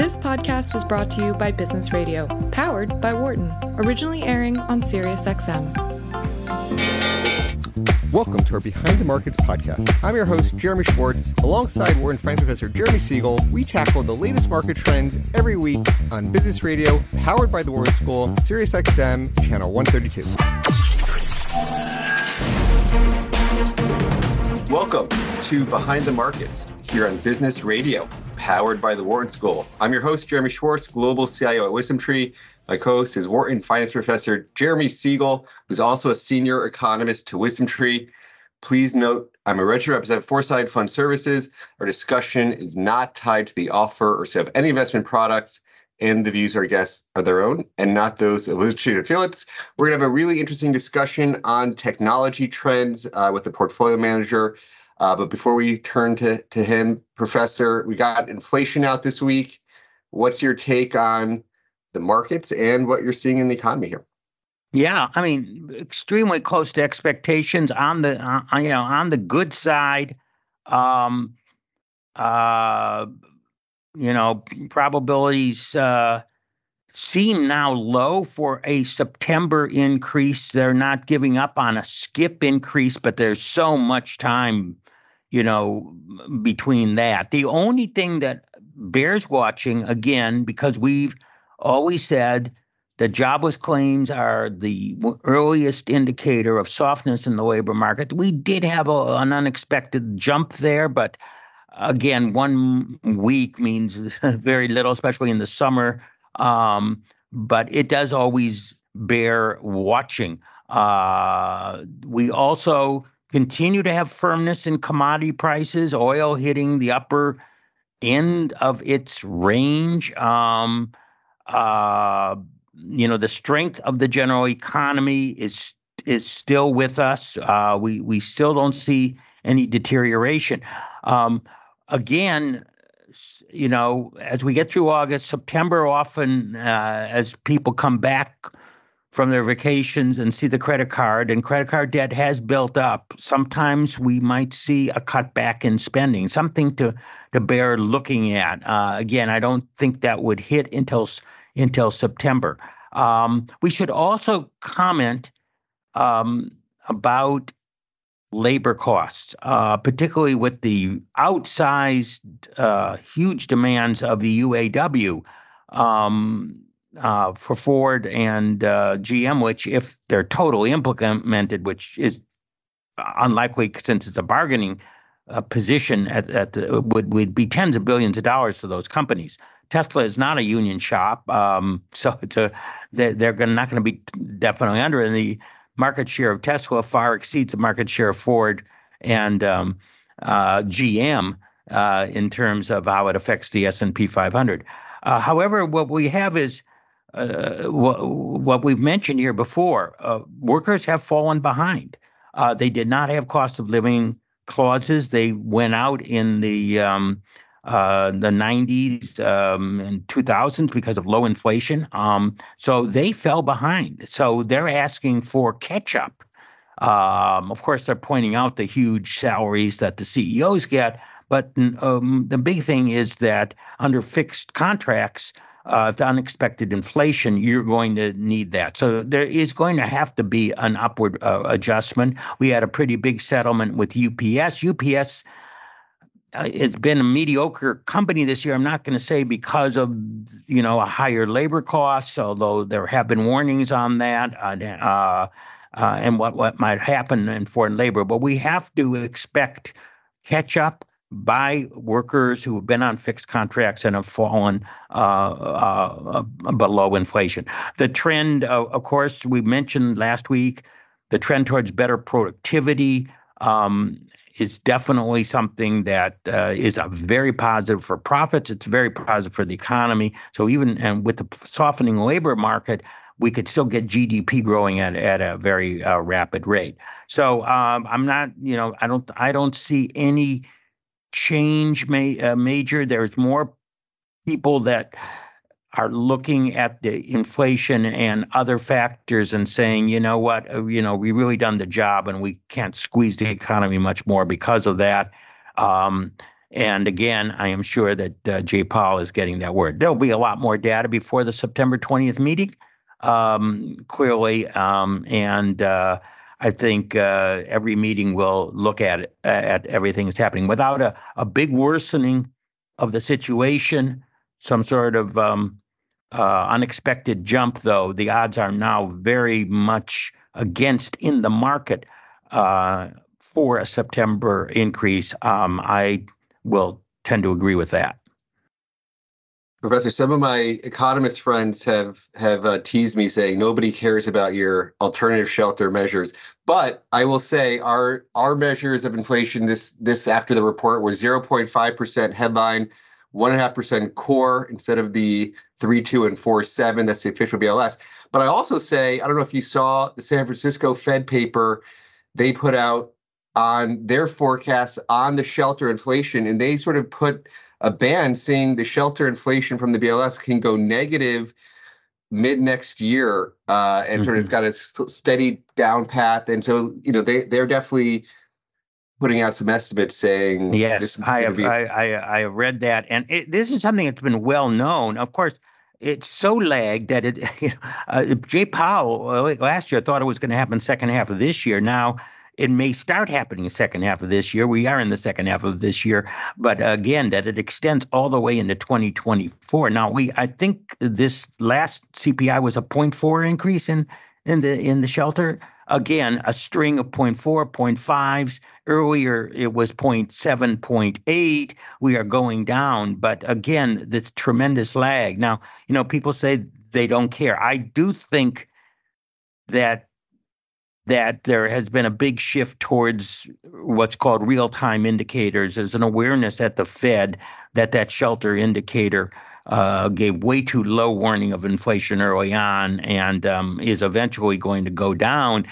This podcast is brought to you by Business Radio, powered by Wharton, originally airing on SiriusXM. Welcome to our Behind the Markets podcast. I'm your host, Jeremy Schwartz. Alongside Wharton Finance Professor Jeremy Siegel, we tackle the latest market trends every week on Business Radio, powered by the Wharton School, SiriusXM, channel 132. Welcome to Behind the Markets here on Business Radio, powered by the Wharton School. I'm your host, Jeremy Schwartz, Global CIO at WisdomTree. My co-host is Wharton Finance Professor Jeremy Siegel, who's also a senior economist to WisdomTree. Please note, I'm a registered representative for Foreside Fund Services. Our discussion is not tied to the offer or sale of any investment products, and the views of our guests are their own and not those of WisdomTree affiliates. We're going to have a really interesting discussion on technology trends uh, with the portfolio manager. Uh, but before we turn to, to him, Professor, we got inflation out this week. What's your take on the markets and what you're seeing in the economy here? Yeah, I mean, extremely close to expectations on the uh, you know on the good side. Um, uh, you know, probabilities uh, seem now low for a September increase. They're not giving up on a skip increase, but there's so much time, you know, between that. The only thing that bears watching again because we've always said that jobless claims are the earliest indicator of softness in the labor market. We did have a, an unexpected jump there, but again, one week means very little, especially in the summer. Um, but it does always bear watching. Uh, we also continue to have firmness in commodity prices, oil hitting the upper end of its range. Um, uh, you know, the strength of the general economy is is still with us. Uh, we we still don't see any deterioration. Um, again, you know, as we get through August, September, often uh, as people come back from their vacations and see the credit card, and credit card debt has built up. Sometimes we might see a cutback in spending, something to to bear looking at. Uh, again, I don't think that would hit until until September. Um, we should also comment um, about labor costs, uh, particularly with the outsized, uh, huge demands of the UAW um, uh, for Ford and uh, GM, which, if they're totally implemented, which is unlikely since it's a bargaining uh, position at, at the, would would be tens of billions of dollars to those companies. Tesla is not a union shop, um, so it's a, they're, they're gonna, not going to be definitely under. And the market share of Tesla far exceeds the market share of Ford and um, uh, GM uh, in terms of how it affects the S and P 500. Uh, however, what we have is uh, what, what, we've mentioned here before. Uh, workers have fallen behind. Uh, they did not have cost of living clauses. They went out in the um, uh, the 90s um, and 2000s because of low inflation. Um, so they fell behind. So they're asking for catch up. Um, of course, they're pointing out the huge salaries that the CEOs get. But um, the big thing is that under fixed contracts, uh, if unexpected inflation, you're going to need that. So there is going to have to be an upward uh, adjustment. We had a pretty big settlement with UPS. UPS uh, it's been a mediocre company this year. I'm not going to say because of you know a higher labor costs, although there have been warnings on that uh, uh, uh, and what what might happen in foreign labor. But we have to expect catch up by workers who have been on fixed contracts and have fallen uh, uh, below inflation. The trend, of course, we mentioned last week, the trend towards better productivity. Um, is definitely something that uh, is very positive for profits. It's very positive for the economy. So even and with the softening labor market, we could still get GDP growing at, at a very uh, rapid rate. So um, I'm not, you know, I don't, I don't see any change ma- uh, major. There's more people that are looking at the inflation and other factors and saying, you know what, uh, you know, we really done the job and we can't squeeze the economy much more because of that. Um, And again, I am sure that uh, Jay is getting that word. There'll be a lot more data before the September 20th meeting, um, clearly. Um, and uh, I think uh, every meeting will look at it, at everything that's happening without a, a big worsening of the situation, some sort of um, uh, unexpected jump, though. The odds are now very much against in the market uh, for a September increase. Um, I will tend to agree with that. Professor, some of my economist friends have have uh, teased me saying nobody cares about your alternative shelter measures. But I will say our our measures of inflation this this after the report was 0.5 percent headline, one and a half percent core instead of the three two and four seven. That's the official BLS. But I also say I don't know if you saw the San Francisco Fed paper they put out on their forecasts on the shelter inflation, and they sort of put a band saying the shelter inflation from the BLS can go negative mid next year, uh, and mm-hmm. sort of mm-hmm. got a steady down path. And so, you know, they they're definitely putting out some estimates saying yes i have be- I, I, I have read that and it, this is something that's been well known of course it's so lagged that it uh, jay powell uh, last year thought it was going to happen second half of this year now it may start happening in the second half of this year. We are in the second half of this year, but again, that it extends all the way into 2024. Now, we I think this last CPI was a 0.4 increase in in the in the shelter. Again, a string of 0.4, 0.5s. Earlier, it was 0.7, 0.8. We are going down, but again, this tremendous lag. Now, you know, people say they don't care. I do think that that there has been a big shift towards what's called real-time indicators. There's an awareness at the Fed that that shelter indicator uh, gave way too low warning of inflation early on and um, is eventually going to go down.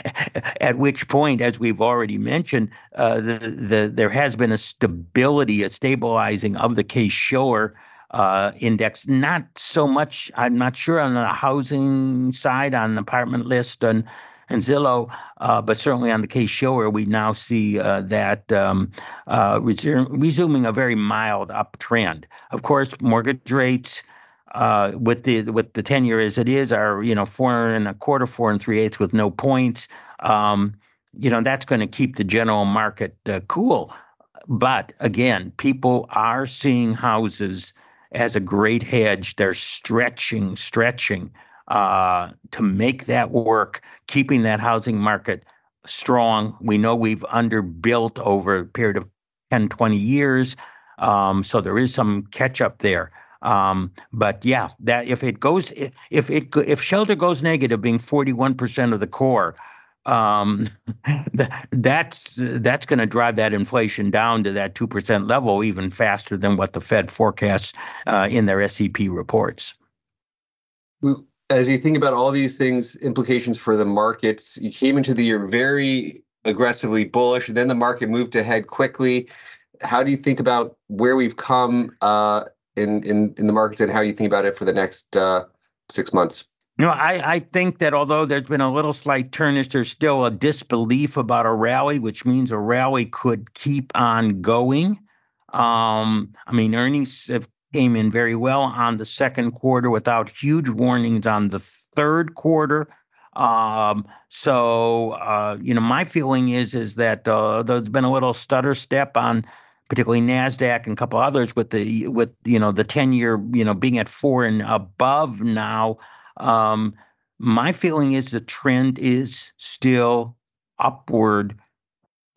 At which point, as we've already mentioned, uh, the, the, there has been a stability, a stabilizing of the case Shiller uh, index. Not so much, I'm not sure on the housing side, on the apartment list, and and Zillow, uh, but certainly on the case Shiller, we now see uh, that um, uh, resuming a very mild uptrend. Of course, mortgage rates. Uh, with the with the ten year as it is, are you know four and a quarter, four and three eighths with no points. Um, you know that's going to keep the general market uh, cool. But again, people are seeing houses as a great hedge. They're stretching, stretching uh, to make that work, keeping that housing market strong. We know we've underbuilt over a period of 10, 20 years. Um, so there is some catch up there. Um, but yeah, that if it goes, if it if shelter goes negative, being 41% of the core, um, that's that's going to drive that inflation down to that two percent level even faster than what the Fed forecasts uh, in their SEP reports as you think about all these things, implications for the markets, you came into the year very aggressively bullish, and then the market moved ahead quickly. How do you think about where we've come uh, in, in in the markets, and how you think about it for the next uh, six months? You know, I, I think that although there's been a little slight turnish, there's still a disbelief about a rally, which means a rally could keep on going. Um, I mean, earnings have came in very well on the second quarter without huge warnings on the third quarter. Um, so uh, you know, my feeling is is that uh, there's been a little stutter step on particularly Nasdaq and a couple others with the with you know the ten year you know being at four and above now. Um, my feeling is the trend is still upward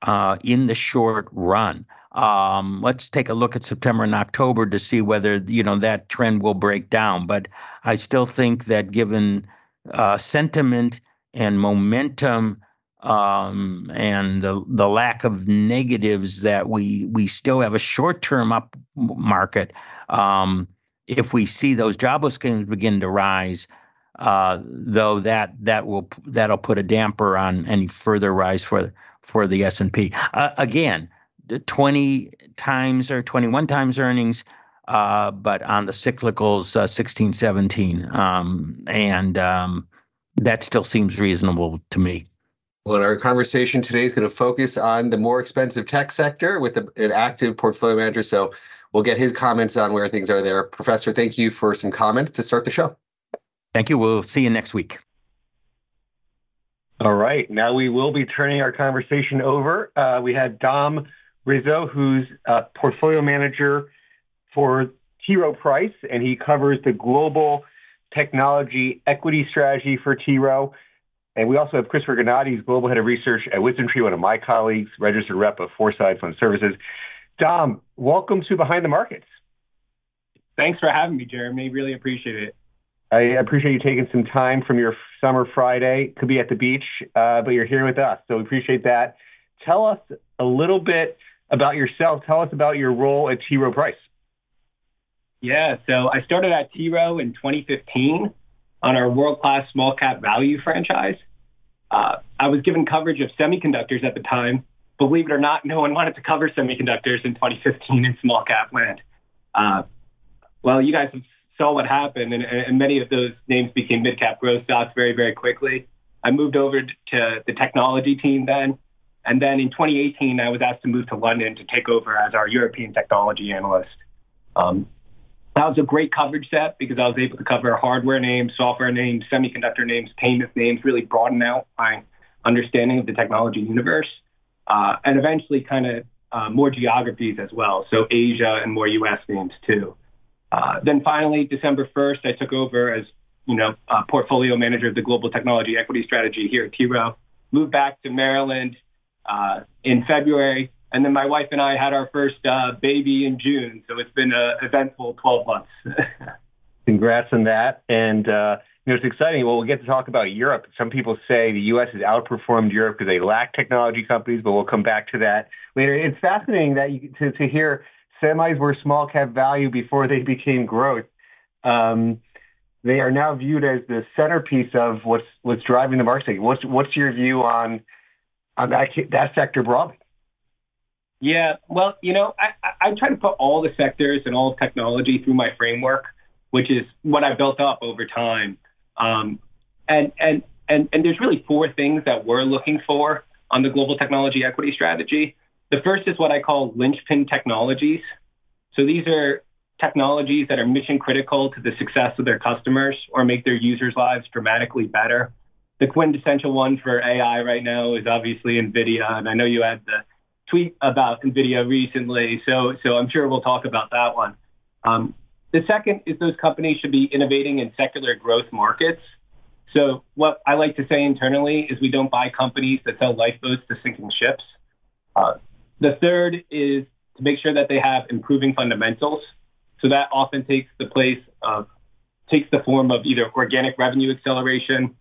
uh, in the short run. Um, let's take a look at September and October to see whether you know that trend will break down. But I still think that given uh, sentiment and momentum um, and the, the lack of negatives that we we still have a short term up market. Um, if we see those jobless claims begin to rise, uh, though that that will that'll put a damper on any further rise for for the S and P. Uh, again, 20 times or 21 times earnings, uh, but on the cyclicals, uh, 16, 17. Um, and um, that still seems reasonable to me. Well, our conversation today is going to focus on the more expensive tech sector with an active portfolio manager. So we'll get his comments on where things are there. Professor, thank you for some comments to start the show. Thank you. We'll see you next week. All right. Now we will be turning our conversation over. Uh, we had Dom Rizzo, who's a portfolio manager for T. Rowe Price, and he covers the global technology equity strategy for T. Rowe. And we also have Christopher Gannatti, who's global head of research at WisdomTree, one of my colleagues, registered rep of Foreside Fund Services. Dom, welcome to Behind the Markets. Thanks for having me, Jeremy. Really appreciate it. I appreciate you taking some time from your summer Friday. Could be at the beach, uh, but you're here with us, so we appreciate that. Tell us a little bit about yourself. Tell us about your role at T. Rowe Price. Yeah, so I started at T. Rowe in 2015 on our world-class small cap value franchise. Uh, I was given coverage of semiconductors at the time. Believe it or not, no one wanted to cover semiconductors in 2015 in small cap land. Uh, well, you guys saw what happened, and, and many of those names became mid cap growth stocks very, very quickly. I moved over to the technology team then. And then in 2018, I was asked to move to London to take over as our European technology analyst. Um, that was a great coverage set because I was able to cover hardware names, software names, semiconductor names, payment names, really broaden out my understanding of the technology universe, uh, and eventually kind of uh, more geographies as well. So Asia and more US names too. Uh, then finally, December 1st, I took over as you know portfolio manager of the global technology equity strategy here at T. Rowe. Moved back to Maryland uh, in February, and then my wife and I had our first uh, baby in June. So it's been an eventful 12 months. Congrats on that, and uh, you know it's exciting. Well, we'll get to talk about Europe. Some people say the U.S. has outperformed Europe because they lack technology companies, but we'll come back to that later. It's fascinating that you, to to hear semis were small cap value before they became growth. Um, they are now viewed as the centerpiece of what's what's driving the market. What's what's your view on on that that sector broadly? Yeah, well, you know, I, I try to put all the sectors and all technology through my framework, which is what I built up over time. Um, and and and and there's really four things that we're looking for on the global technology equity strategy. The first is what I call linchpin technologies. So these are technologies that are mission critical to the success of their customers or make their users' lives dramatically better. The quintessential one for AI right now is obviously NVIDIA, and I know you had the tweet about NVIDIA recently, so I'm sure we'll talk about that one. Um, the second is those companies should be innovating in secular growth markets. So what I like to say internally is we don't buy companies that sell lifeboats to sinking ships. Uh, the third is to make sure that they have improving fundamentals. So that often takes the place of takes the form of either organic revenue acceleration,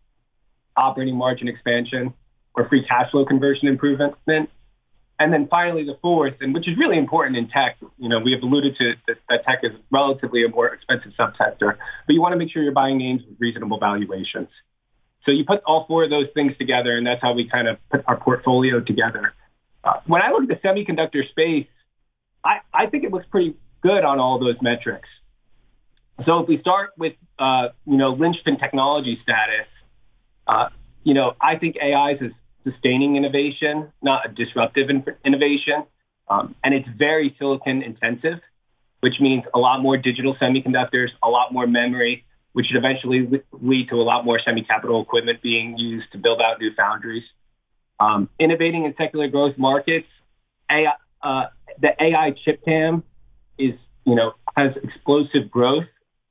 operating margin expansion, or free cash flow conversion improvement. And then finally, the fourth, and which is really important in tech, you know, we have alluded to that, tech is relatively a more expensive subsector, but you want to make sure you're buying names with reasonable valuations. So you put all four of those things together, and that's how we kind of put our portfolio together. Uh, when I look at the semiconductor space, I, I think it looks pretty good on all those metrics. So if we start with, uh, you know, linchpin technology status, uh, you know, I think AI is sustaining innovation, not a disruptive in- innovation. Um, and it's very silicon intensive, which means a lot more digital semiconductors, a lot more memory, which should eventually lead to a lot more semi-capital equipment being used to build out new foundries. Um, innovating in secular growth markets, AI, uh, the AI chip TAM is, you know, has explosive growth.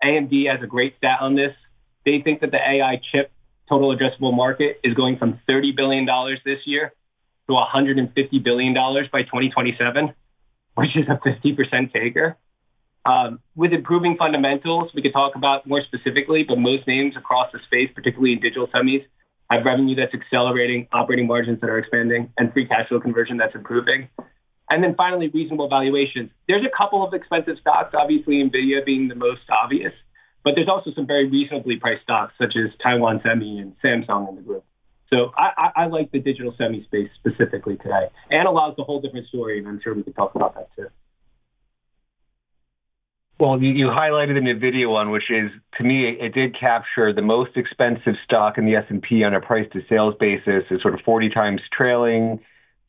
AMD has a great stat on this. They think that the AI chip total addressable market is going from $30 billion this year to $150 billion by 2027, which is a 50% CAGR. Um, with improving fundamentals, we could talk about more specifically, but most names across the space, particularly in digital semis, have revenue that's accelerating, operating margins that are expanding, and free cash flow conversion that's improving. And then finally, reasonable valuations. There's a couple of expensive stocks, obviously NVIDIA being the most obvious, but there's also some very reasonably priced stocks such as Taiwan Semi and Samsung in the group. So I, I, I like the digital semi space specifically today. Analog's a whole different story, and I'm sure we could talk about that too. Well, you, you highlighted in the NVIDIA one, which is, to me, it, did capture the most expensive stock in the S&P on a price to sales basis. It's sort of 40 times trailing,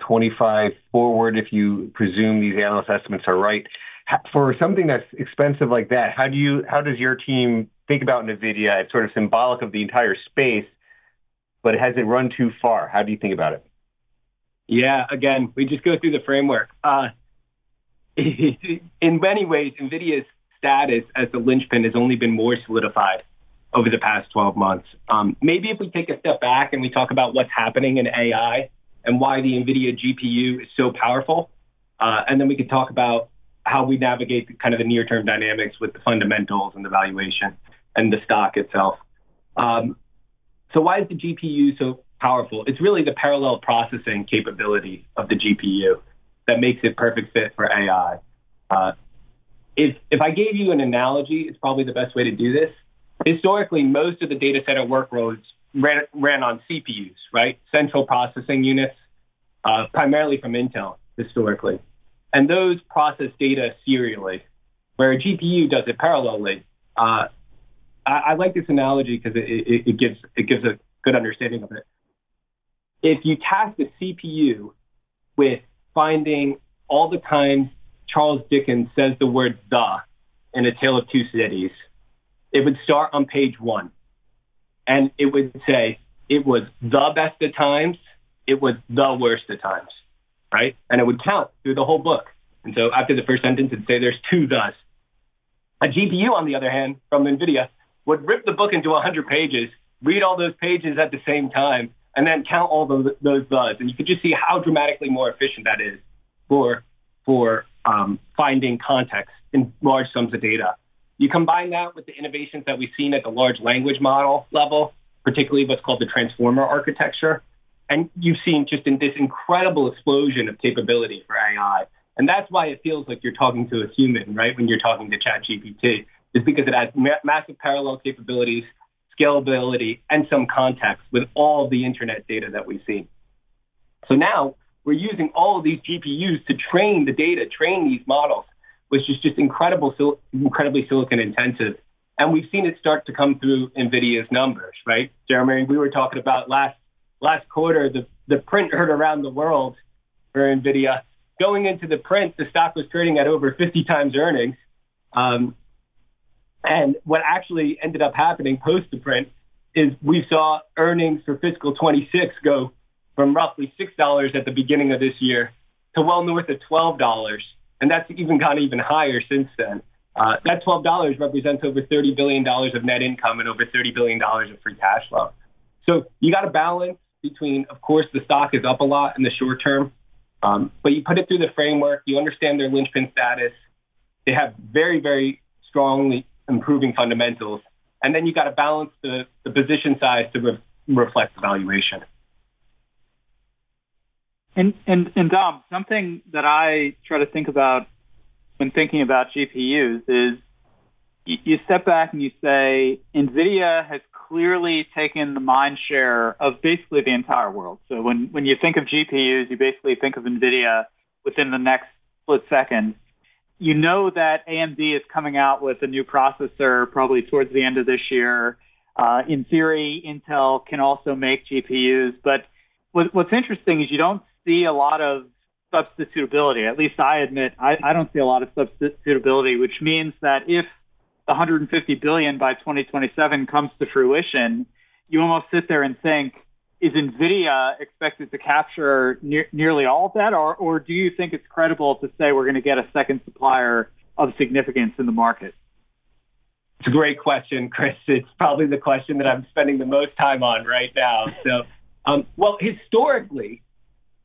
25 forward if you presume these analyst estimates are right. For something that's expensive like that, how do you how does your team think about NVIDIA? It's sort of symbolic of the entire space, but has it run too far? How do you think about it? Yeah, again, we just go through the framework. Uh, in many ways, NVIDIA's status as the linchpin has only been more solidified over the past 12 months. Um, maybe if we take a step back and we talk about what's happening in AI and why the NVIDIA GPU is so powerful, uh, and then we could talk about how we navigate the, kind of the near-term dynamics with the fundamentals and the valuation and the stock itself. Um, so why is the GPU so powerful? It's really the parallel processing capability of the GPU that makes it perfect fit for AI. Uh, if if I gave you an analogy, it's probably the best way to do this. Historically, most of the data center workloads ran, ran on CPUs, right? Central processing units, uh, primarily from Intel historically, and those process data serially, where a GPU does it parallelly. Uh, I, I, like this analogy because it, it, it gives it gives a good understanding of it. If you task the CPU with finding all the times Charles Dickens says the word the in A Tale of Two Cities, it would start on page one. And it would say, it was the best of times, it was the worst of times, right? And it would count through the whole book. And so after the first sentence, it'd say there's two thus. A GPU, on the other hand, from NVIDIA, would rip the book into 100 pages, read all those pages at the same time, and then count all those, those thus. And you could just see how dramatically more efficient that is for, for um, finding context in large sums of data. You combine that with the innovations that we've seen at the large language model level, particularly what's called the transformer architecture, and you've seen just in this incredible explosion of capability for AI. And that's why it feels like you're talking to a human, right? When you're talking to ChatGPT, is because it has ma- massive parallel capabilities, scalability, and some context with all the internet data that we've seen. So now we're using all of these GPUs to train the data, train these models, which is just incredible, incredibly silicon intensive. And we've seen it start to come through NVIDIA's numbers, right? Jeremy, we were talking about last last quarter, the, the print heard around the world for NVIDIA. Going into the print, the stock was trading at over 50 times earnings. Um, and what actually ended up happening post the print is we saw earnings for fiscal 26 go from roughly $6 at the beginning of this year to well north of $12. And that's even gone even higher since then. Uh, that $12 represents over $30 billion of net income and over $30 billion of free cash flow. So you got to balance between, of course, the stock is up a lot in the short term, um, but you put it through the framework, you understand their linchpin status. They have very, very strongly improving fundamentals. And then you got to balance the, the position size to re- reflect the valuation. And, and, and Dom, something that I try to think about when thinking about GPUs is you, you step back and you say NVIDIA has clearly taken the mind share of basically the entire world. So when, when you think of GPUs, you basically think of NVIDIA within the next split second. You know that AMD is coming out with a new processor probably towards the end of this year. Uh, in theory, Intel can also make GPUs, but what, what's interesting is you don't see a lot of substitutability. At least I admit I, I don't see a lot of substitutability, which means that if the 150 billion by 2027 comes to fruition, you almost sit there and think, is NVIDIA expected to capture ne- nearly all of that, or, or do you think it's credible to say we're going to get a second supplier of significance in the market? It's a great question, Chris. It's probably the question that I'm spending the most time on right now. So, um, well, historically,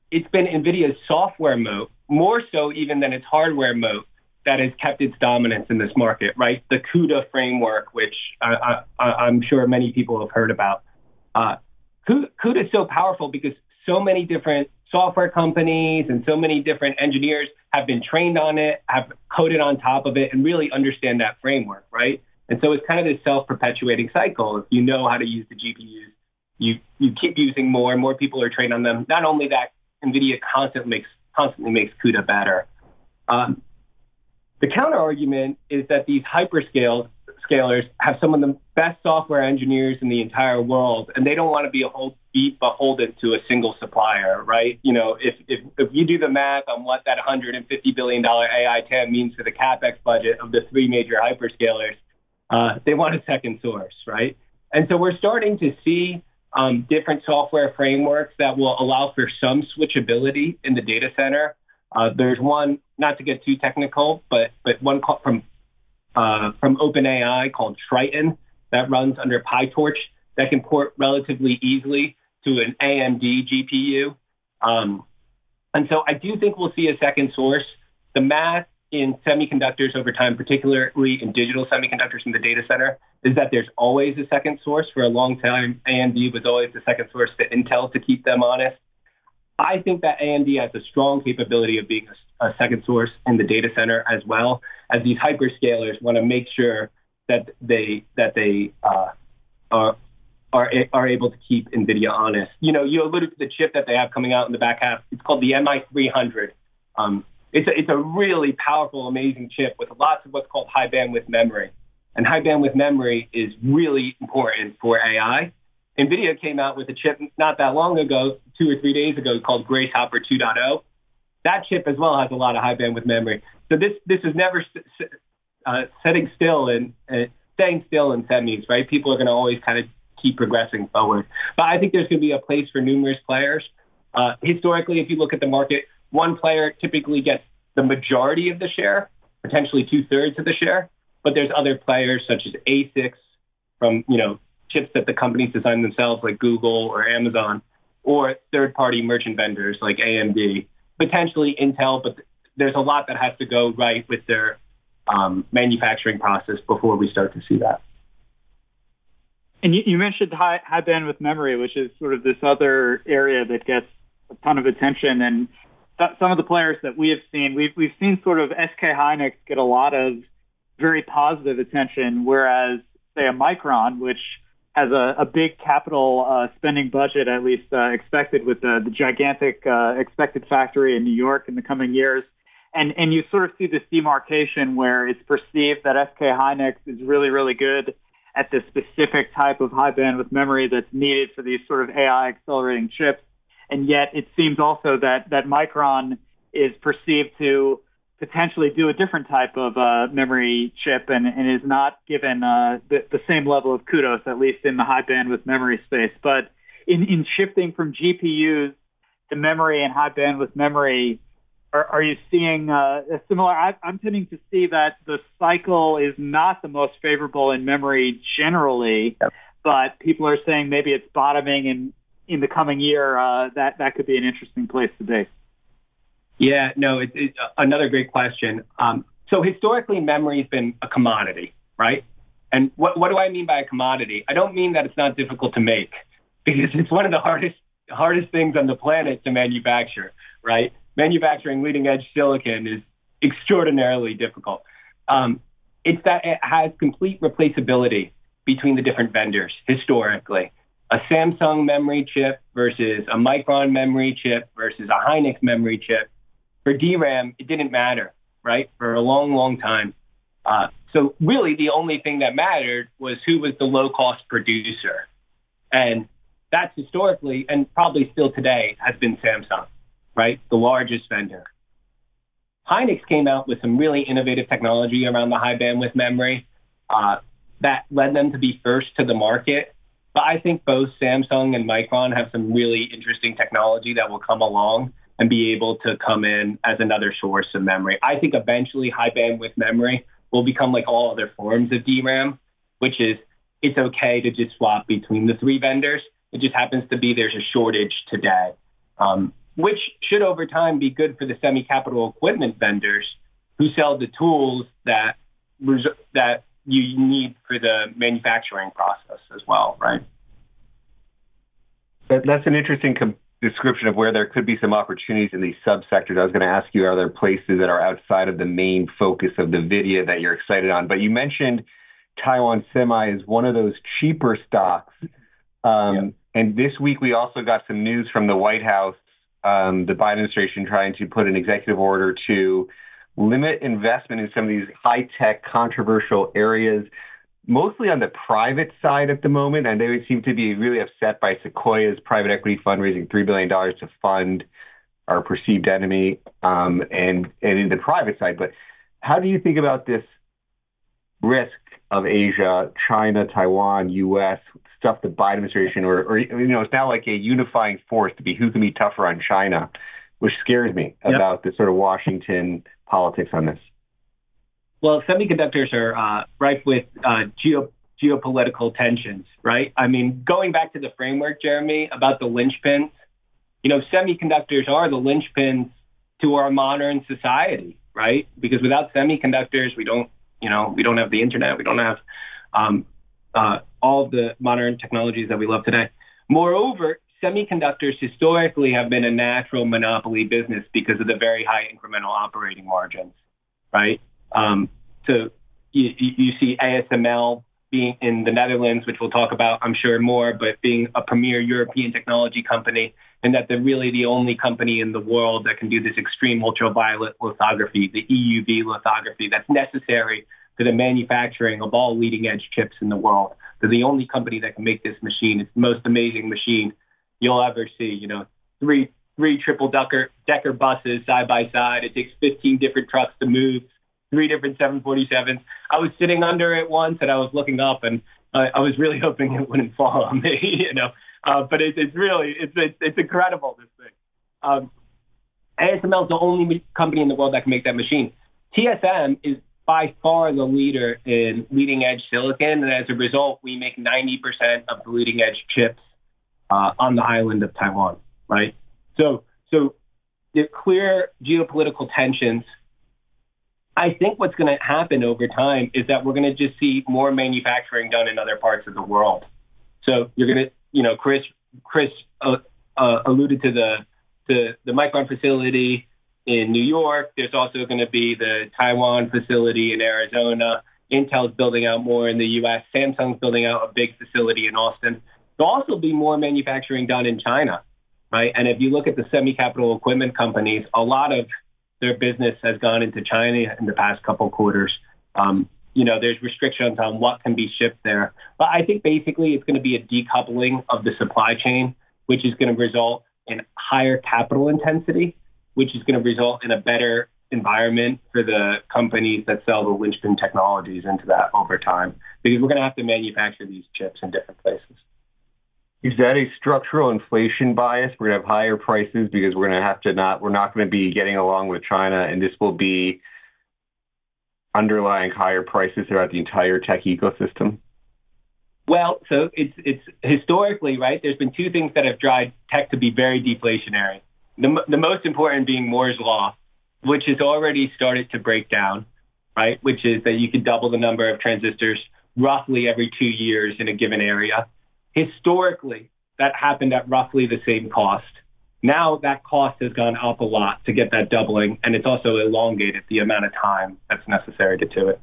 it's been NVIDIA's software moat, more so even than its hardware moat, that has kept its dominance in this market, right? The CUDA framework, which I, am sure many people have heard about. Uh, CUDA is so powerful because so many different software companies and so many different engineers have been trained on it, have coded on top of it, and really understand that framework, right? And so it's kind of this self-perpetuating cycle. If you know how to use the GPUs, you you keep using more, and more people are trained on them. Not only that, NVIDIA constantly makes constantly makes CUDA better. Um, The counter argument is that these hyperscales scalers have some of the best software engineers in the entire world, and they don't want to be a whole be beholden to a single supplier, right? You know, if if if you do the math on what that 150 billion dollar AI TAM means to the capex budget of the three major hyperscalers, uh, they want a second source, right? And so we're starting to see um, different software frameworks that will allow for some switchability in the data center. Uh, there's one, not to get too technical, but but one from uh, from OpenAI called Triton that runs under PyTorch that can port relatively easily to an AMD GPU. Um, and so I do think we'll see a second source. The math in semiconductors over time, particularly in digital semiconductors in the data center, is that there's always a second source. For a long time, AMD was always the second source to Intel to keep them honest. I think that AMD has a strong capability of being a, a second source in the data center as well as these hyperscalers want to make sure that they that they uh, are are are able to keep NVIDIA honest. You know, you alluded to the chip that they have coming out in the back half. It's called the MI300. Um, it's a, it's a really powerful, amazing chip with lots of what's called high bandwidth memory. And high bandwidth memory is really important for AI. NVIDIA came out with a chip not that long ago, two or three days ago, called Grace Hopper 2.0. That chip as well has a lot of high bandwidth memory. So this this is never uh, setting still and uh, staying still in semis, right? People are going to always kind of keep progressing forward. But I think there's going to be a place for numerous players. Uh, historically, if you look at the market, one player typically gets the majority of the share, potentially two thirds of the share. But there's other players such as ASICs from you know chips that the companies design themselves, like Google or Amazon, or third-party merchant vendors like AMD, potentially Intel. But there's a lot that has to go right with their um, manufacturing process before we start to see that. And you, you mentioned high, high bandwidth memory, which is sort of this other area that gets a ton of attention. And some of the players that we have seen, we've we've seen sort of SK Hynix get a lot of very positive attention, whereas say a Micron, which has a, a big capital uh, spending budget, at least uh, expected with the, the gigantic uh, expected factory in New York in the coming years, and and you sort of see this demarcation where it's perceived that SK Hynix is really really good at the specific type of high bandwidth memory that's needed for these sort of AI accelerating chips, and yet it seems also that that Micron is perceived to potentially do a different type of uh, memory chip and, and is not given uh, the, the same level of kudos, at least in the high bandwidth memory space. But in, in shifting from GPUs to memory and high bandwidth memory, are, are you seeing uh, a similar? I, I'm tending to see that the cycle is not the most favorable in memory generally, yep. but people are saying maybe it's bottoming and in the coming year uh, that that could be an interesting place to be. Yeah, no, it's it, another great question. Um, so historically, memory has been a commodity, right? And what, what do I mean by a commodity? I don't mean that it's not difficult to make, because it's one of the hardest hardest things on the planet to manufacture, right? Manufacturing leading edge silicon is extraordinarily difficult. Um, it's that it has complete replaceability between the different vendors historically. A Samsung memory chip versus a Micron memory chip versus a Hynix memory chip for DRAM, it didn't matter, right? For a long, long time. Uh, so really the only thing that mattered was who was the low cost producer. And that's historically and probably still today has been Samsung, right? The largest vendor. Hynix came out with some really innovative technology around the high bandwidth memory uh, that led them to be first to the market. But I think both Samsung and Micron have some really interesting technology that will come along and be able to come in as another source of memory. I think eventually high bandwidth memory will become like all other forms of DRAM, which is it's okay to just swap between the three vendors. It just happens to be there's a shortage today, um, which should over time be good for the semi capital equipment vendors who sell the tools that that you need for the manufacturing process as well, right? That's an interesting description of where there could be some opportunities in these subsectors. I was going to ask you, are there places that are outside of the main focus of the NVIDIA that you're excited on? But you mentioned Taiwan Semi is one of those cheaper stocks. Um. And this week we also got some news from the White House, um, the Biden administration trying to put an executive order to limit investment in some of these high tech controversial areas, mostly on the private side at the moment. And they seem to be really upset by Sequoia's private equity fund raising $3 billion to fund our perceived enemy um, and, and in the private side. But how do you think about this risk of Asia, China, Taiwan, U.S., stuff the Biden administration, or, or you know, it's now like a unifying force to be who can be tougher on China, which scares me yep. about the sort of Washington politics on this. Well, semiconductors are uh, rife with uh, geo- geopolitical tensions, right? I mean, going back to the framework, Jeremy, about the linchpins, you know, semiconductors are the linchpins to our modern society, right? Because without semiconductors, we don't, you know, we don't have the internet, we don't have um, uh, all the modern technologies that we love today. Moreover, semiconductors historically have been a natural monopoly business because of the very high incremental operating margins, right? Um, so you, you see ASML being in the Netherlands, which we'll talk about, I'm sure, more, but being a premier European technology company, and that they're really the only company in the world that can do this extreme ultraviolet lithography, the EUV lithography that's necessary for the manufacturing of all leading edge chips in the world. They're the only company that can make this machine. It's the most amazing machine you'll ever see. You know, three three triple decker decker buses side by side. It takes 15 different trucks to move three different 747s. I was sitting under it once and I was looking up and I was really hoping it wouldn't fall on me, you know. Uh, but it, it's really, it's, it's, it's incredible, this thing. Um, ASML is the only company in the world that can make that machine. TSM is by far the leader in leading edge silicon. And as a result, we make 90% of the leading edge chips uh, on the island of Taiwan, right? So, so the clear geopolitical tensions I think what's going to happen over time is that we're going to just see more manufacturing done in other parts of the world. So you're going to, you know, Chris Chris uh, uh, alluded to the, the the Micron facility in New York. There's also going to be the Taiwan facility in Arizona. Intel's building out more in the U.S. Samsung's building out a big facility in Austin. There'll also be more manufacturing done in China, right? And if you look at the semi-capital equipment companies, a lot of their business has gone into China in the past couple quarters. Um, you know, there's restrictions on what can be shipped there. But I think basically it's going to be a decoupling of the supply chain, which is going to result in higher capital intensity, which is going to result in a better environment for the companies that sell the linchpin technologies into that over time, because we're going to have to manufacture these chips in different places. Is that a structural inflation bias? We're going to have higher prices because we're going to have to not, we're not going to be getting along with China, and this will be underlying higher prices throughout the entire tech ecosystem? Well, so it's it's historically right. There's been two things that have driven tech to be very deflationary. The the most important being Moore's law, which has already started to break down, right? Which is that you can double the number of transistors roughly every two years in a given area. Historically, that happened at roughly the same cost. Now that cost has gone up a lot to get that doubling, and it's also elongated the amount of time that's necessary to do it.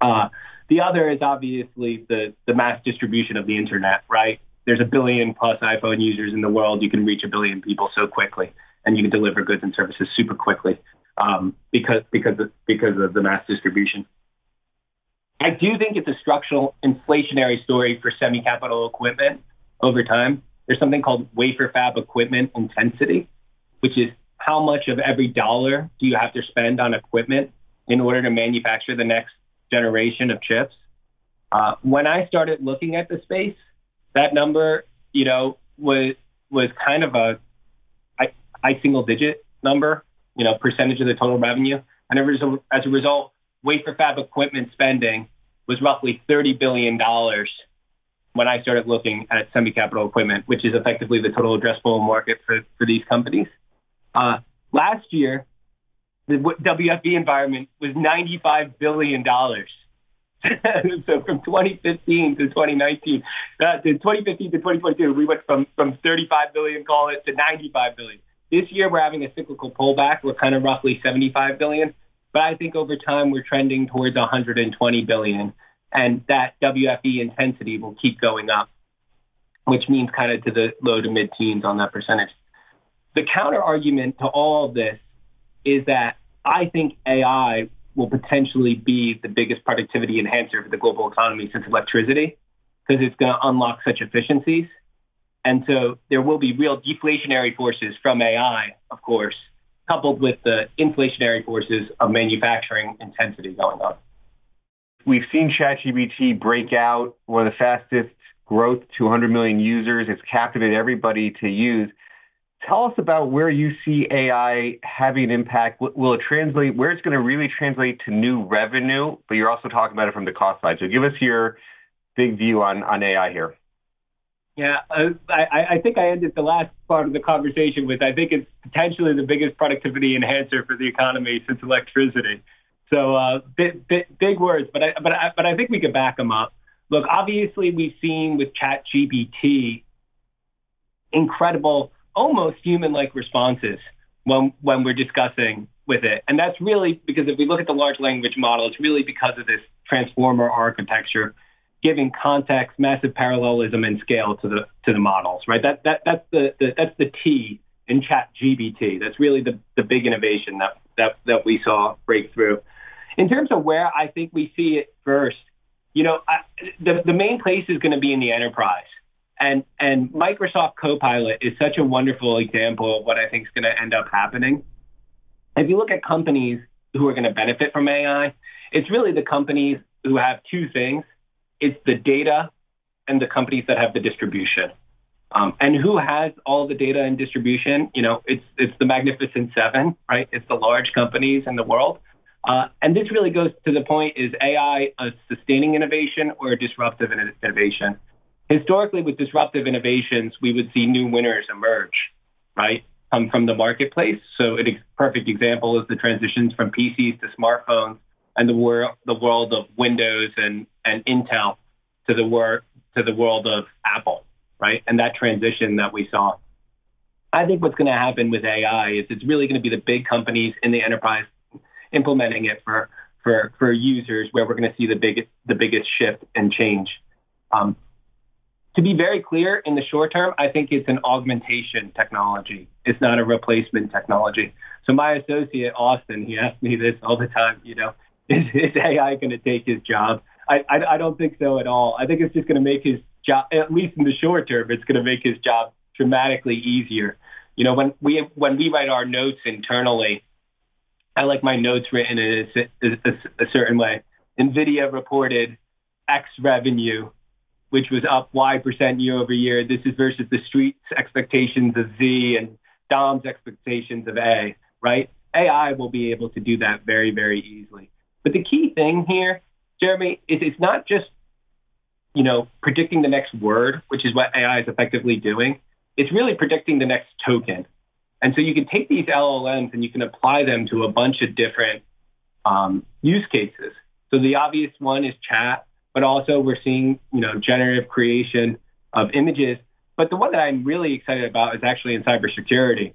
Uh, the other is obviously the, the mass distribution of the internet, right? There's a billion plus iPhone users in the world. You can reach a billion people so quickly, and you can deliver goods and services super quickly um, because because of, because of the mass distribution. I do think it's a structural inflationary story for semi-capital equipment over time. There's something called wafer fab equipment intensity, which is how much of every dollar do you have to spend on equipment in order to manufacture the next generation of chips. Uh, when I started looking at the space, that number, you know, was was kind of a high single digit number, you know, percentage of the total revenue. And as a result, wafer fab equipment spending was roughly $30 billion when I started looking at semi-capital equipment, which is effectively the total addressable market for, for these companies. Uh, last year, the WFE environment was $95 billion. so from 2015 to 2019, uh, to 2015 to 2022, we went from, from 35 billion, call it, to 95 billion. This year, we're having a cyclical pullback. We're kind of roughly 75 billion. But I think over time we're trending towards 120 billion, and that WFE intensity will keep going up, which means kind of to the low to mid teens on that percentage. The counter argument to all of this is that I think AI will potentially be the biggest productivity enhancer for the global economy since electricity, because it's going to unlock such efficiencies. And so there will be real deflationary forces from AI, of course, coupled with the inflationary forces of manufacturing intensity going on. We've seen ChatGPT break out one of the fastest growth, 200 million users. It's captivated everybody to use. Tell us about where you see AI having an impact. Will it translate, where it's going to really translate to new revenue, but you're also talking about it from the cost side. So give us your big view on, on AI here. Yeah, uh, I, I think I ended the last part of the conversation with I think it's potentially the biggest productivity enhancer for the economy since electricity. So uh, big, big, big words, but I, but I, but I think we could back them up. Look, obviously we've seen with ChatGPT incredible, almost human-like responses when when we're discussing with it, and that's really because if we look at the large language model, it's really because of this transformer architecture giving context, massive parallelism, and scale to the to the models. Right. That that that's the, the that's the T in Chat GPT. That's really the the big innovation that that that we saw break through. In terms of where I think we see it first, you know, I, the the main place is going to be in the enterprise. And and Microsoft Copilot is such a wonderful example of what I think is going to end up happening. If you look at companies who are going to benefit from AI, it's really the companies who have two things it's the data and the companies that have the distribution. Um, and who has all the data and distribution? You know, it's it's the magnificent seven, right? It's the large companies in the world. Uh, and this really goes to the point: is AI a sustaining innovation or a disruptive innovation? Historically, with disruptive innovations, we would see new winners emerge, right? Come from the marketplace. So, a perfect example is the transitions from PCs to smartphones and the world the world of Windows and and Intel to the world to the world of Apple, right? And that transition that we saw. I think what's going to happen with AI is it's really going to be the big companies in the enterprise implementing it for for for users where we're going to see the biggest the biggest shift and change. Um, to be very clear, in the short term, I think it's an augmentation technology. It's not a replacement technology. So my associate Austin, he asks me this all the time. You know, is, is AI going to take his job? I, I, I don't think so at all. I think it's just going to make his job, at least in the short term, it's going to make his job dramatically easier. You know, when we when we write our notes internally, I like my notes written in a, a, a certain way. NVIDIA reported X revenue, which was up Y percent year over year. This is versus the street's expectations of Z and Dom's expectations of A, right? AI will be able to do that very, very easily. But the key thing here, Jeremy, is it's not just, you know, predicting the next word, which is what AI is effectively doing. It's really predicting the next token. And so you can take these LLMs and you can apply them to a bunch of different um, use cases. So the obvious one is chat, but also we're seeing, you know, generative creation of images. But the one that I'm really excited about is actually in cybersecurity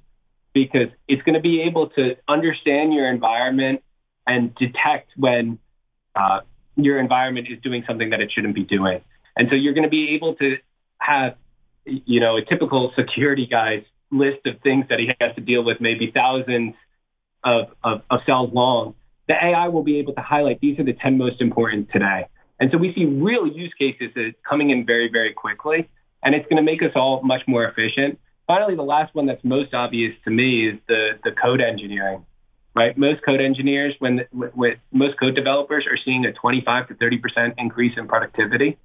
because it's going to be able to understand your environment and detect when uh, your environment is doing something that it shouldn't be doing. And so you're going to be able to have, you know, a typical security guy's list of things that he has to deal with, maybe thousands of, of, of cells long. The AI will be able to highlight these are the 10 most important today. And so we see real use cases coming in very, very quickly, and it's going to make us all much more efficient. Finally, the last one that's most obvious to me is the, the code engineering right? Most code engineers, when with most code developers are seeing a 25 to 30 percent increase in productivity.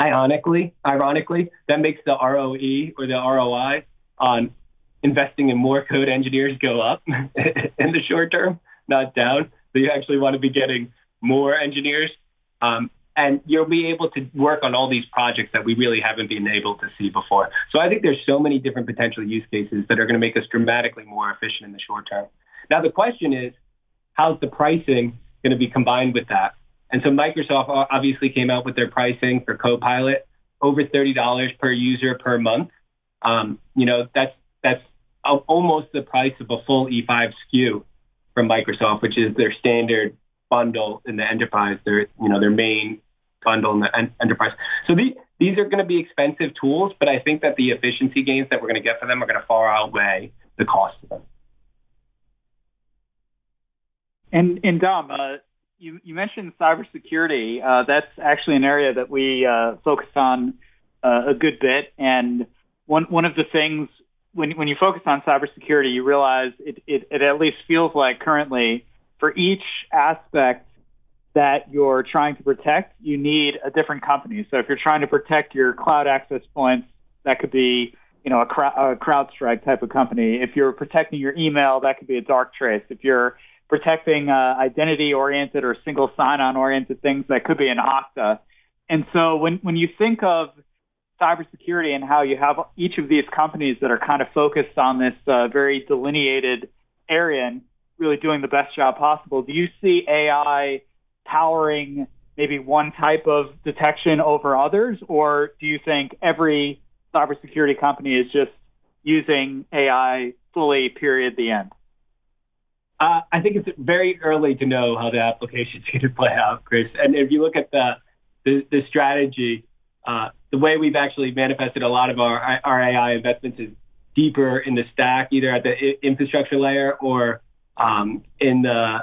Ironically, ironically, that makes the ROE or the ROI on investing in more code engineers go up in the short term, not down. So you actually want to be getting more engineers. Um, and you'll be able to work on all these projects that we really haven't been able to see before. So I think there's so many different potential use cases that are going to make us dramatically more efficient in the short term. Now, the question is, how's the pricing going to be combined with that? And so Microsoft obviously came out with their pricing for Copilot over $30 per user per month. Um, you know, that's, that's almost the price of a full E5 SKU from Microsoft, which is their standard bundle in the enterprise, their, you know, their main bundle in the en- enterprise. So these, these are going to be expensive tools, but I think that the efficiency gains that we're going to get for them are going to far outweigh the cost of them. And and Dom, uh, you you mentioned cybersecurity. Uh, that's actually an area that we uh, focus on uh, a good bit. And one one of the things when when you focus on cybersecurity, you realize it, it, it at least feels like currently for each aspect that you're trying to protect, you need a different company. So if you're trying to protect your cloud access points, that could be you know a, a CrowdStrike type of company. If you're protecting your email, that could be a Darktrace. If you're protecting uh, identity oriented or single sign on oriented things, that could be an Okta. And so when when you think of cybersecurity and how you have each of these companies that are kind of focused on this uh, very delineated area and really doing the best job possible, do you see AI powering maybe one type of detection over others, or do you think every cybersecurity company is just using AI fully, period, the end? Uh, I think it's very early to know how the application is going to play out, Chris. And if you look at the the, the strategy, uh, the way we've actually manifested a lot of our our AI investments is deeper in the stack, either at the infrastructure layer or um, in the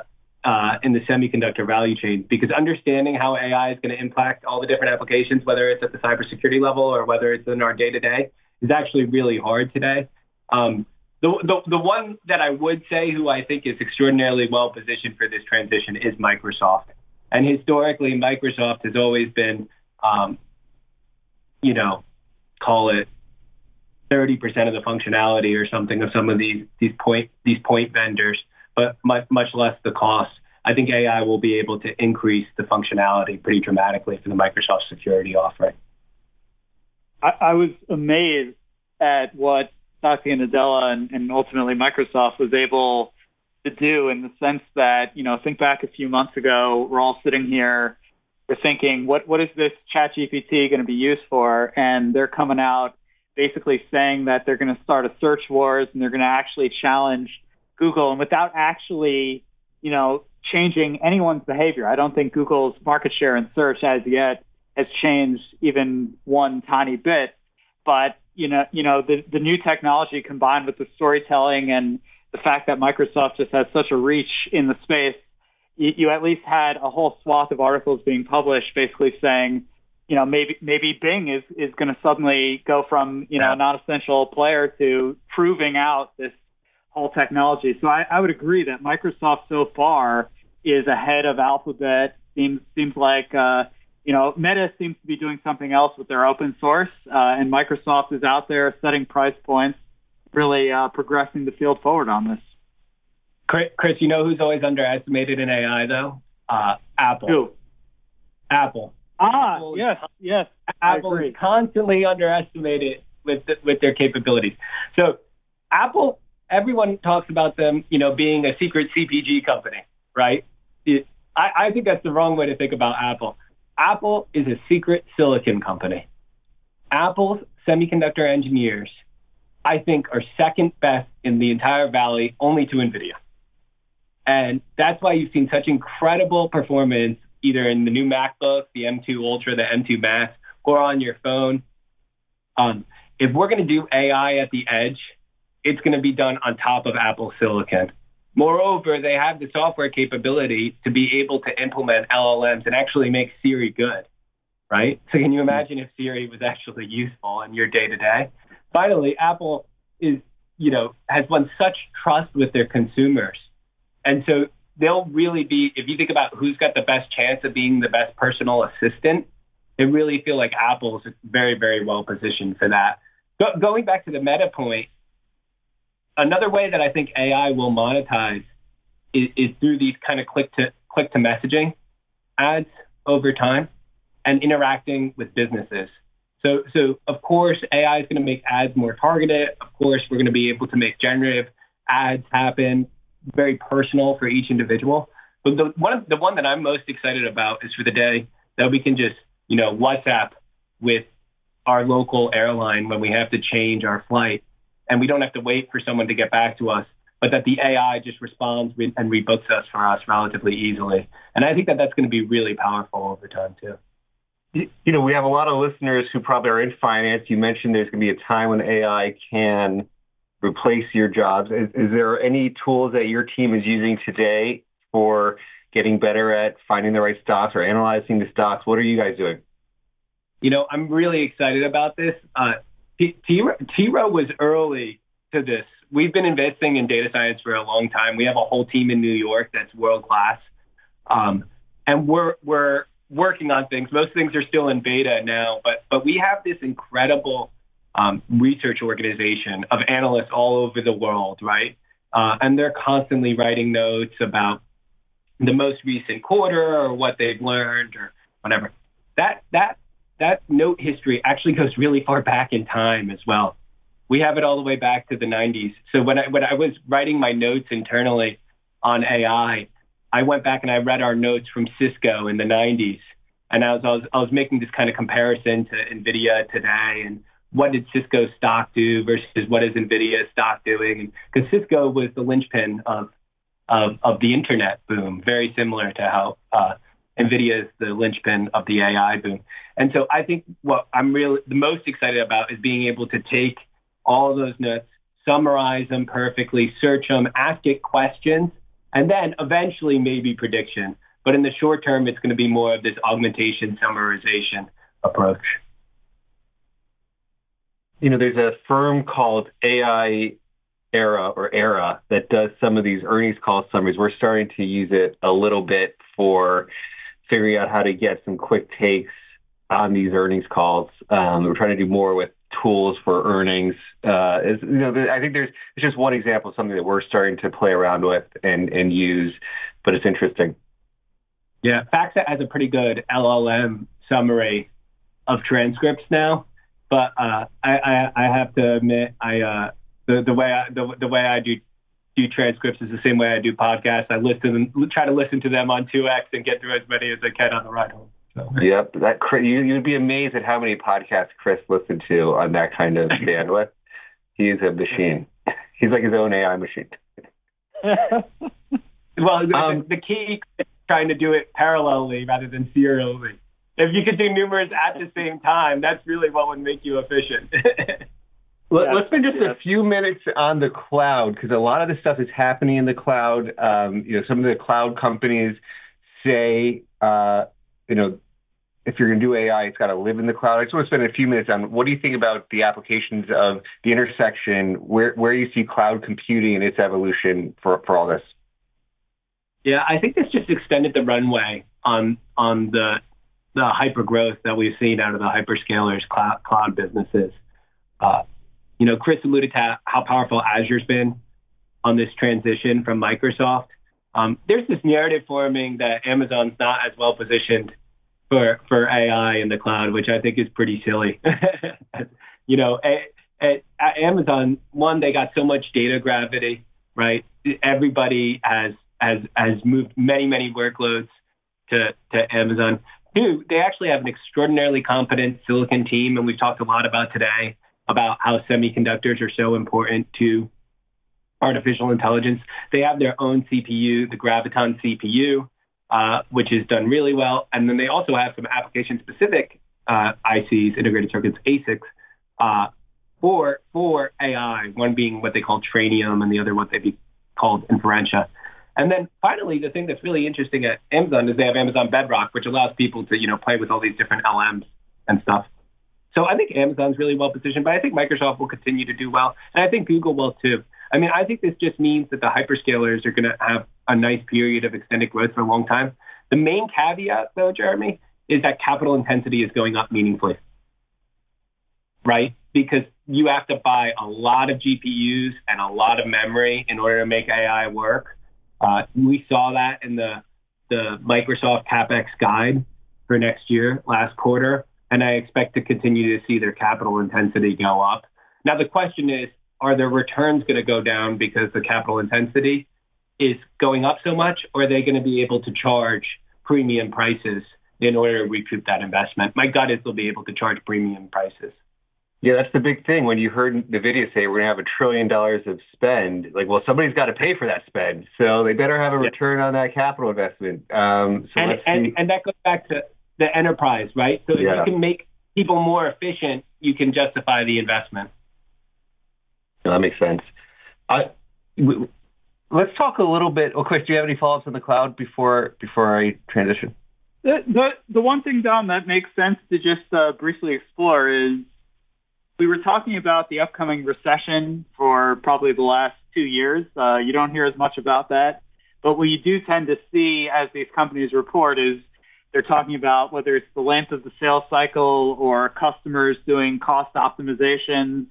uh, in the semiconductor value chain because understanding how AI is going to impact all the different applications, whether it's at the cybersecurity level or whether it's in our day to day, is actually really hard today. Um, the, the, the one that I would say who I think is extraordinarily well positioned for this transition is Microsoft. And historically, Microsoft has always been, um, you know, call it 30% of the functionality or something of some of these, these point, these point vendors but much, much less the cost. I think AI will be able to increase the functionality pretty dramatically for the Microsoft security offering. I, I was amazed at what Satya Nadella and, and ultimately Microsoft was able to do in the sense that, you know, think back a few months ago, we're all sitting here, we're thinking, what, what is this chat GPT going to be used for? And they're coming out basically saying that they're going to start a search wars and they're going to actually challenge Google and without actually, you know, changing anyone's behavior. I don't think Google's market share in search as yet has changed even one tiny bit. But you know, you know, the the new technology combined with the storytelling and the fact that Microsoft just has such a reach in the space, you, you at least had a whole swath of articles being published, basically saying, you know, maybe maybe Bing is is going to suddenly go from you know yeah. non-essential player to proving out this whole technology. So I, I would agree that Microsoft so far is ahead of Alphabet. Seems seems like uh, you know Meta seems to be doing something else with their open source, uh, and Microsoft is out there setting price points, really uh, progressing the field forward on this. Chris, you know who's always underestimated in AI though? Uh, Apple. Who? Apple. Ah, Apple yes, yes. Apple is constantly underestimated with the, with their capabilities. So Apple everyone talks about them, you know, being a secret CPG company, right? It, I, I think that's the wrong way to think about Apple. Apple is a secret silicon company. Apple's semiconductor engineers, I think, are second best in the entire valley, only to NVIDIA. And that's why you've seen such incredible performance either in the new MacBook, the M2 Ultra, the M2 Max, or on your phone. Um, if we're going to do AI at the edge, it's going to be done on top of Apple Silicon. Moreover, they have the software capability to be able to implement LLMs and actually make Siri good, right? So can you imagine if Siri was actually useful in your day to day? Finally, Apple is, you know, has won such trust with their consumers. And so they'll really be, if you think about who's got the best chance of being the best personal assistant, they really feel like Apple's very, very well positioned for that. Go, going back to the meta point, another way that I think AI will monetize is, is through these kind of click to click to messaging ads over time and interacting with businesses. So, so of course, AI is going to make ads more targeted. Of course, we're going to be able to make generative ads happen, very personal for each individual. But the one, the one that I'm most excited about is for the day that we can just, you know, WhatsApp with our local airline when we have to change our flight and we don't have to wait for someone to get back to us, but that the AI just responds and rebooks us for us relatively easily. And I think that that's going to be really powerful over time too. You know, we have a lot of listeners who probably are in finance. You mentioned there's going to be a time when AI can replace your jobs. Is, is there any tools that your team is using today for getting better at finding the right stocks or analyzing the stocks? What are you guys doing? You know, I'm really excited about this. Uh, T, T was early to this. We've been investing in data science for a long time. We have a whole team in New York that's world class, um, and we're we're working on things. Most things are still in beta now, but but we have this incredible um, research organization of analysts all over the world, right? Uh, and they're constantly writing notes about the most recent quarter or what they've learned or whatever. That that that note history actually goes really far back in time as well. We have it all the way back to the 90s. So when I when I was writing my notes internally on AI, I went back and I read our notes from Cisco in the 90s, and I was I was, I was making this kind of comparison to Nvidia today and what did Cisco stock do versus what is Nvidia stock doing? Because Cisco was the linchpin of, of of the internet boom, very similar to how uh, Nvidia is the linchpin of the AI boom. And so I think what I'm really the most excited about is being able to take all those notes, summarize them perfectly, search them, ask it questions, and then eventually maybe prediction. But in the short term, it's going to be more of this augmentation summarization approach you know, there's a firm called AI Era or Era that does some of these earnings call summaries. We're starting to use it a little bit for figuring out how to get some quick takes on these earnings calls. Um, we're trying to do more with tools for earnings. Uh, is, you know, I think there's it's just one example of something that we're starting to play around with and, and use, but it's interesting. Yeah, FactSet has a pretty good LLM summary of transcripts now. But uh, I, I, I have to admit, I uh, the the way I, the, the way I do do transcripts is the same way I do podcasts. I listen and try to listen to them on 2x and get through as many as I can on the ride home. So. Yep, that you, you'd be amazed at how many podcasts Chris listened to on that kind of bandwidth. He's a machine. He's like his own AI machine. well, the, um, the key is trying to do it parallelly rather than serially if you could do numerous at the same time, that's really what would make you efficient. Let, us spend just a few minutes on the cloud because a lot of the stuff is happening in the cloud. Um, you know, some of the cloud companies say, uh, you know, if you're going to do AI, it's got to live in the cloud. I just want to spend a few minutes on what do you think about the applications of the intersection where where you see cloud computing and its evolution for for all this. Yeah, I think this just extended the runway on on the the hyper growth that we've seen out of the hyperscalers cloud, cloud businesses. Uh, you know, Chris alluded to how powerful Azure's been on this transition from Microsoft. Um, there's this narrative forming that Amazon's not as well positioned for for AI in the cloud, which I think is pretty silly. you know, at, at, at Amazon, one they got so much data gravity, right? Everybody has has has moved many many workloads to to Amazon do. They actually have an extraordinarily competent silicon team, and we've talked a lot about today about how semiconductors are so important to artificial intelligence. They have their own CPU, the Graviton CPU, uh, which is done really well, and then they also have some application-specific uh, ICs, integrated circuits, ASICs. Uh, for for AI, one being what they call Trainium, and the other what they be called Inferentia. And then finally, the thing that's really interesting at Amazon is they have Amazon Bedrock, which allows people to, you know, play with all these different LMs and stuff. So I think Amazon's really well positioned, but I think Microsoft will continue to do well. And I think Google will too. I mean, I think this just means that the hyperscalers are going to have a nice period of extended growth for a long time. The main caveat, though, Jeremy, is that capital intensity is going up meaningfully, right? Because you have to buy a lot of GPUs and a lot of memory in order to make AI work. Uh, we saw that in the the Microsoft CapEx guide for next year, last quarter, and I expect to continue to see their capital intensity go up. Now, the question is, are their returns going to go down because the capital intensity is going up so much, or are they going to be able to charge premium prices in order to recoup that investment? My gut is they'll be able to charge premium prices. Yeah, that's the big thing. When you heard NVIDIA say we're going to have a trillion dollars of spend, like, well, somebody's got to pay for that spend. So they better have a return on that capital investment. Um, so and, and, and, that goes back to the enterprise, right? So if yeah. you can make people more efficient, you can justify the investment. Yeah, that makes sense. I, let's talk a little bit. Well, Chris, do you have any follow-ups on the cloud before before I transition? The, the, the one thing, Dom, that makes sense to just uh, briefly explore is we were talking about the upcoming recession for probably the last two years. Uh, you don't hear as much about that. But what you do tend to see as these companies report is they're talking about whether it's the length of the sales cycle or customers doing cost optimizations.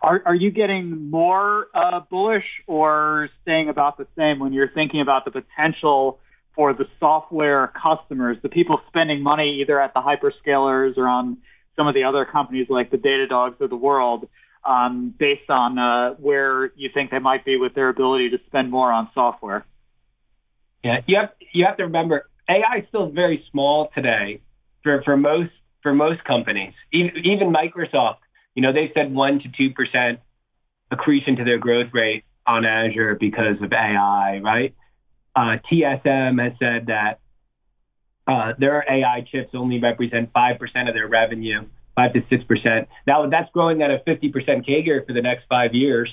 Are, are you getting more uh, bullish or staying about the same when you're thinking about the potential for the software customers, the people spending money either at the hyperscalers or on some of the other companies like the Datadogs of the world, um, based on uh, where you think they might be with their ability to spend more on software? Yeah, you have you have to remember AI is still very small today for, for most for most companies. Even, even Microsoft, you know, they said one to two percent accretion to their growth rate on Azure because of AI, right? Uh, TSM has said that uh, their AI chips only represent five percent of their revenue, five to six percent. Now that's growing at a fifty percent CAGR for the next five years.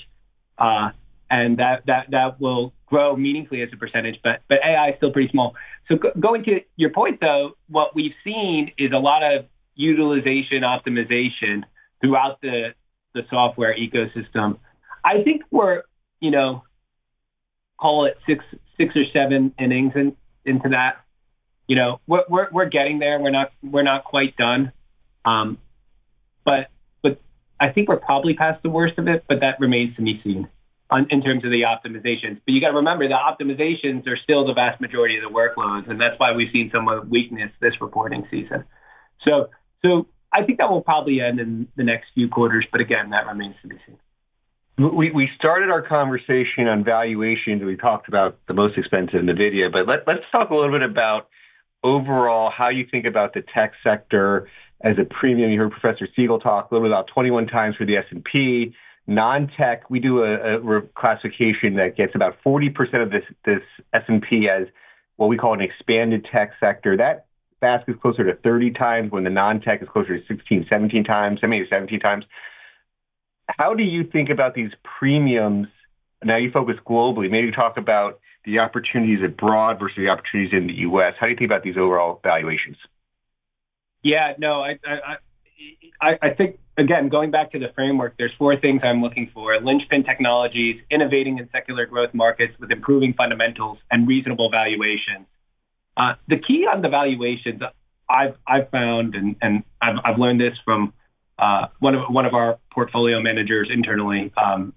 Uh, and that that that will grow meaningfully as a percentage. But but AI is still pretty small. So go, going to your point though, what we've seen is a lot of utilization optimization throughout the the software ecosystem. I think we're you know call it six six or seven innings in, into that. You know we're, we're we're getting there. We're not we're not quite done. Um, but but I think we're probably past the worst of it. But that remains to be seen on, in terms of the optimizations. But you got to remember the optimizations are still the vast majority of the workloads, and that's why we've seen some weakness this reporting season. So, so I think that will probably end in the next few quarters, but again, that remains to be seen. We, we started our conversation on valuations. We talked about the most expensive NVIDIA, but let, let's talk a little bit about overall how you think about the tech sector as a premium. You heard Professor Siegel talk a little bit about 21 times for the S&P, Non-tech, we do a, a classification that gets about 40% of this, this S&P as what we call an expanded tech sector. That basket is closer to 30 times when the non-tech is closer to 16, 17 times, I mean 17 times. How do you think about these premiums? Now you focus globally. Maybe talk about the opportunities abroad versus the opportunities in the U.S. How do you think about these overall valuations? Yeah, no, I, I, I, I think again, going back to the framework, there's four things I'm looking for. Linchpin technologies, innovating in secular growth markets with improving fundamentals and reasonable valuations. Uh, the key on the valuations I've, I've found, and, and I've, I've learned this from uh, one of one of our portfolio managers internally, um,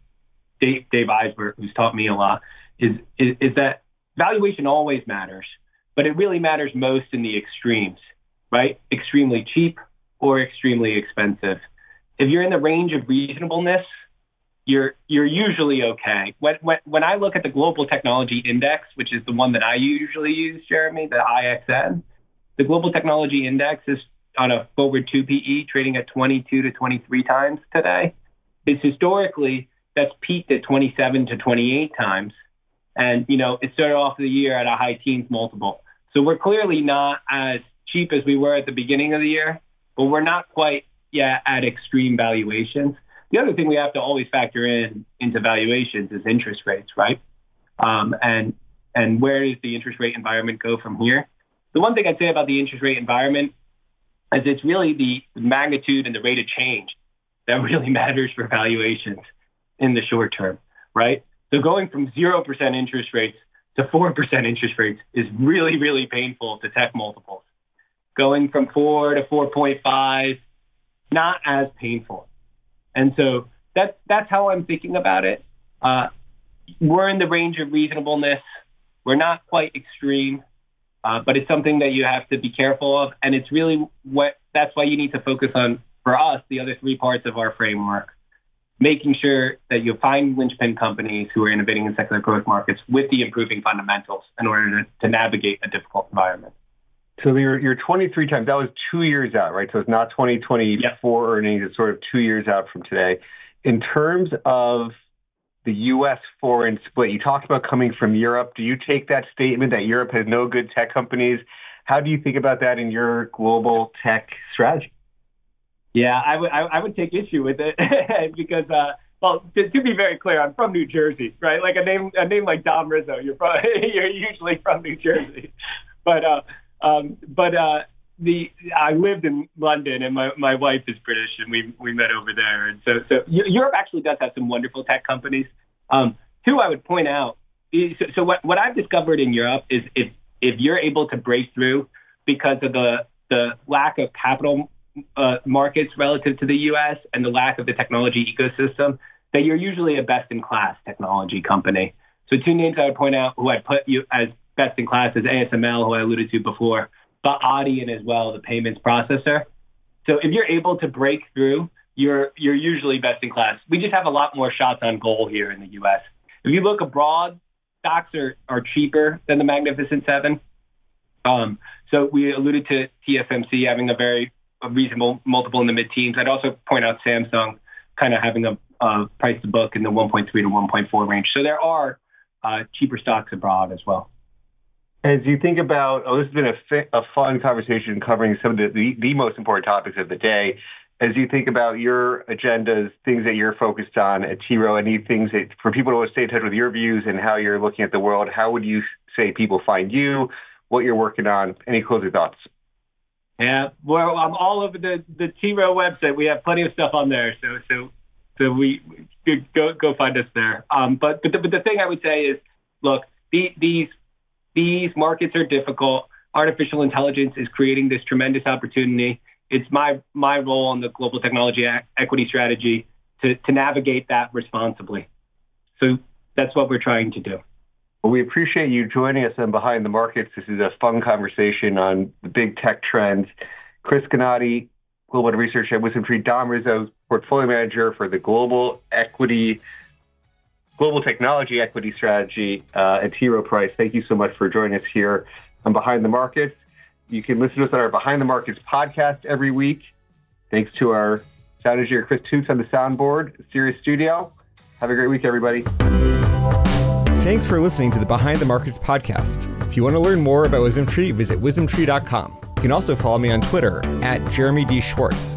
Dave, Dave Eiswert, who's taught me a lot, is, is, is that valuation always matters, but it really matters most in the extremes, right? Extremely cheap or extremely expensive if you're in the range of reasonableness, you're you're usually okay. When, when when I look at the Global Technology Index, which is the one that I usually use, Jeremy, the IXN, the Global Technology Index is on a forward 2 PE trading at 22 to 23 times today. It's historically that's peaked at 27 to 28 times, and you know it started off the year at a high teens multiple. So we're clearly not as cheap as we were at the beginning of the year, but we're not quite yet at extreme valuations. The other thing we have to always factor in into valuations is interest rates, right? Um, and and where does the interest rate environment go from here? The one thing I'd say about the interest rate environment is it's really the magnitude and the rate of change that really matters for valuations in the short term, right? So going from 0% interest rates to 4% interest rates is really, really painful to tech multiples. Going from 4 to 4.5 not as painful. And so that's that's how I'm thinking about it. Uh, we're in the range of reasonableness. We're not quite extreme, uh, but it's something that you have to be careful of. And it's really what that's why you need to focus on for us the other three parts of our framework, making sure that you find linchpin companies who are innovating in secular growth markets with the improving fundamentals in order to, to navigate a difficult environment. So you're, you're 23 times that was two years out, right? So it's not 2024 yep. earnings; it's sort of two years out from today. In terms of the U.S. foreign split, you talked about coming from Europe. Do you take that statement that Europe has no good tech companies? How do you think about that in your global tech strategy? Yeah, I would I, I would take issue with it because uh, well, to, to, be very clear, I'm from New Jersey, right? Like a name, a name like Dom Rizzo, you're from, you're usually from New Jersey. But, uh, um, but uh, the I lived in London, and my, my wife is British, and we we met over there. And so, so Europe actually does have some wonderful tech companies. Um, two, I would point out. Is, so, what what I've discovered in Europe is if if you're able to break through because of the the lack of capital uh, markets relative to the U.S. and the lack of the technology ecosystem, that you're usually a best-in-class technology company. So two names I would point out who I'd put you as best-in-class is ASML, who I alluded to before, but Adyen as well, the payments processor. So if you're able to break through, you're you're usually best in class. We just have a lot more shots on goal here in the U.S. If you look abroad, stocks are, are cheaper than the Magnificent Seven. Um, so we alluded to TSMC having a very a reasonable multiple in the mid-teens. I'd also point out Samsung kind of having a, a price to book in the 1.3 to 1.4 range. So there are uh, cheaper stocks abroad as well. As you think about, oh, this has been a, fi- a fun conversation covering some of the, the, the most important topics of the day. As you think about your agendas, things that you're focused on at T. Rowe, any things that for people to stay in touch with your views and how you're looking at the world, how would you say people find you, what you're working on? Any closing thoughts? Yeah, well, I'm all over the the T. Rowe website. We have plenty of stuff on there, so so so we go go find us there. Um, but but the, but the thing I would say is, look, the, these these markets are difficult. Artificial intelligence is creating this tremendous opportunity. It's my my role on the global technology equity strategy to to navigate that responsibly. So that's what we're trying to do. Well, we appreciate you joining us on Behind the Markets. This is a fun conversation on the big tech trends. Chris Gannatti, Global Research at WisdomTree, Dom Rizzo, Portfolio Manager for the Global Equity, Global Technology Equity Strategy uh, at T. Rowe Price. Thank you so much for joining us here on Behind the Markets. You can listen to us on our Behind the Markets podcast every week. Thanks to our sound engineer, Chris Toots, on the soundboard, Sirius Studio. Have a great week, everybody. Thanks for listening to the Behind the Markets podcast. If you want to learn more about WisdomTree, visit wisdomtree.com. You can also follow me on Twitter at Jeremy D. Schwartz.